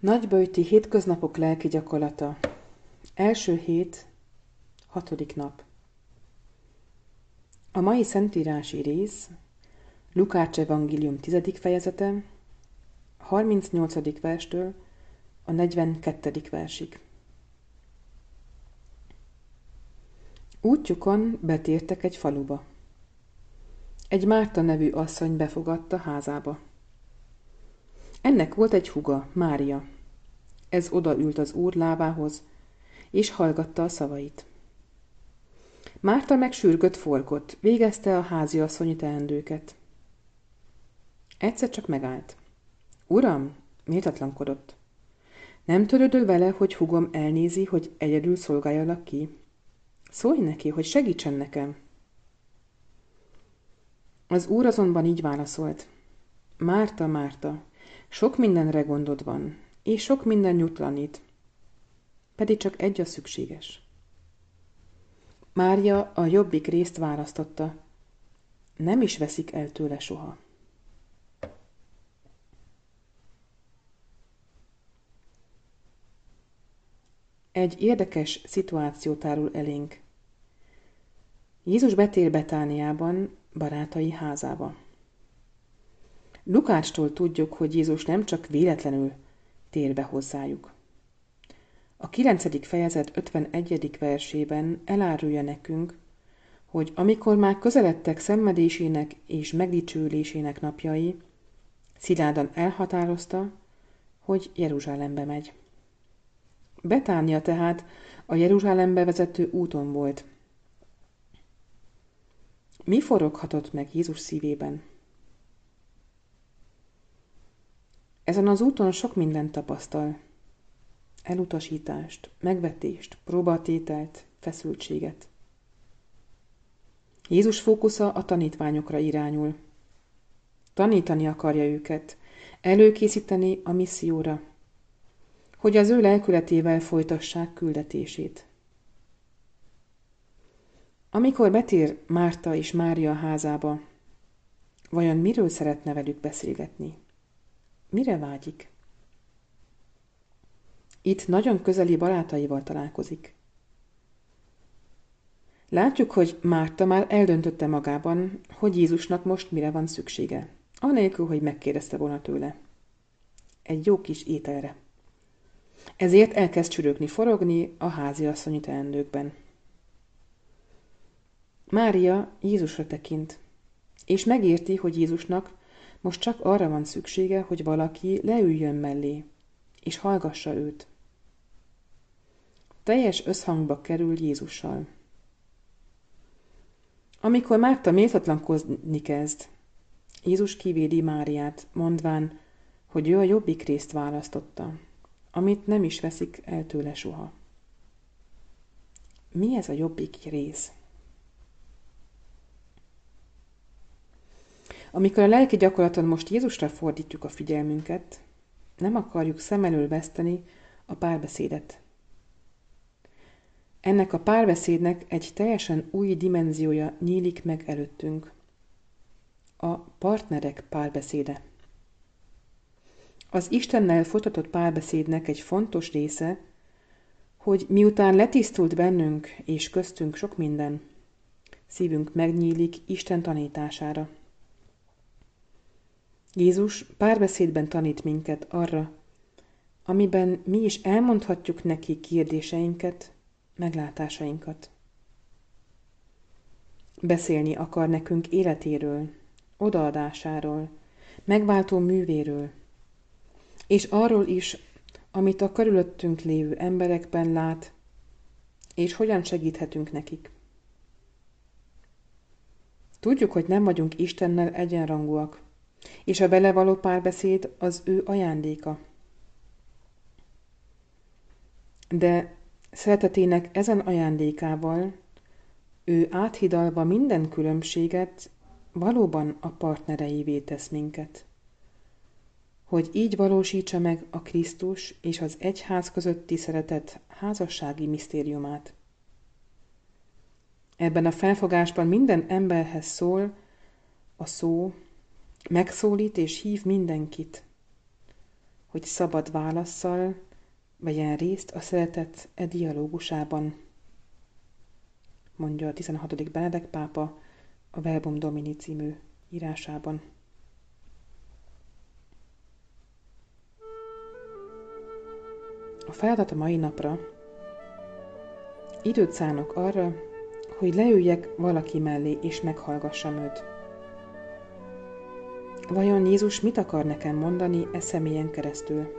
Nagyböjti hétköznapok lelki gyakorlata. Első hét, hatodik nap. A mai szentírási rész, Lukács evangélium 10. fejezete, 38. verstől a 42. versig. Útjukon betértek egy faluba. Egy Márta nevű asszony befogadta házába. Ennek volt egy huga, Mária. Ez odaült az úr lábához, és hallgatta a szavait. Márta meg sürgött forgott, végezte a házi asszonyi teendőket. Egyszer csak megállt. Uram, méltatlankodott. Nem törődöl vele, hogy hugom elnézi, hogy egyedül szolgáljalak ki? Szólj neki, hogy segítsen nekem. Az úr azonban így válaszolt. Márta, Márta, sok mindenre gondod van, és sok minden nyugtalanít. Pedig csak egy a szükséges. Mária a jobbik részt választotta. Nem is veszik el tőle soha. Egy érdekes szituáció tárul elénk. Jézus betér Betániában, barátai házába. Lukácstól tudjuk, hogy Jézus nem csak véletlenül tér be hozzájuk. A 9. fejezet 51. versében elárulja nekünk, hogy amikor már közeledtek szenvedésének és megdicsőlésének napjai, szilárdan elhatározta, hogy Jeruzsálembe megy. Betánia tehát a Jeruzsálembe vezető úton volt. Mi foroghatott meg Jézus szívében? Ezen az úton sok mindent tapasztal. Elutasítást, megvetést, próbatételt, feszültséget. Jézus fókusza a tanítványokra irányul. Tanítani akarja őket, előkészíteni a misszióra, hogy az ő lelkületével folytassák küldetését. Amikor betér Márta és Mária házába, vajon miről szeretne velük beszélgetni? Mire vágyik? Itt nagyon közeli barátaival találkozik. Látjuk, hogy Márta már eldöntötte magában, hogy Jézusnak most mire van szüksége, anélkül, hogy megkérdezte volna tőle. Egy jó kis ételre. Ezért elkezd csürögni, forogni a háziasszonyi teendőkben. Mária Jézusra tekint, és megérti, hogy Jézusnak most csak arra van szüksége, hogy valaki leüljön mellé, és hallgassa őt. Teljes összhangba kerül Jézussal. Amikor Márta méltatlankozni kezd, Jézus kivédi Máriát, mondván, hogy ő a jobbik részt választotta, amit nem is veszik el tőle soha. Mi ez a jobbik rész? Amikor a lelki gyakorlaton most Jézusra fordítjuk a figyelmünket, nem akarjuk szem elől veszteni a párbeszédet. Ennek a párbeszédnek egy teljesen új dimenziója nyílik meg előttünk. A partnerek párbeszéde. Az Istennel folytatott párbeszédnek egy fontos része, hogy miután letisztult bennünk és köztünk sok minden, szívünk megnyílik Isten tanítására. Jézus párbeszédben tanít minket arra, amiben mi is elmondhatjuk neki kérdéseinket, meglátásainkat. Beszélni akar nekünk életéről, odaadásáról, megváltó művéről, és arról is, amit a körülöttünk lévő emberekben lát, és hogyan segíthetünk nekik. Tudjuk, hogy nem vagyunk Istennel egyenrangúak, és a belevaló párbeszéd az ő ajándéka. De szeretetének ezen ajándékával ő áthidalva minden különbséget valóban a partnereivé tesz minket. Hogy így valósítsa meg a Krisztus és az egyház közötti szeretet házassági misztériumát. Ebben a felfogásban minden emberhez szól a szó, megszólít és hív mindenkit, hogy szabad válaszsal vegyen részt a szeretet e dialógusában, mondja a 16. Benedek pápa a Verbum Domini című írásában. A feladat a mai napra időt szánok arra, hogy leüljek valaki mellé és meghallgassam őt. Vajon Jézus mit akar nekem mondani e személyen keresztül?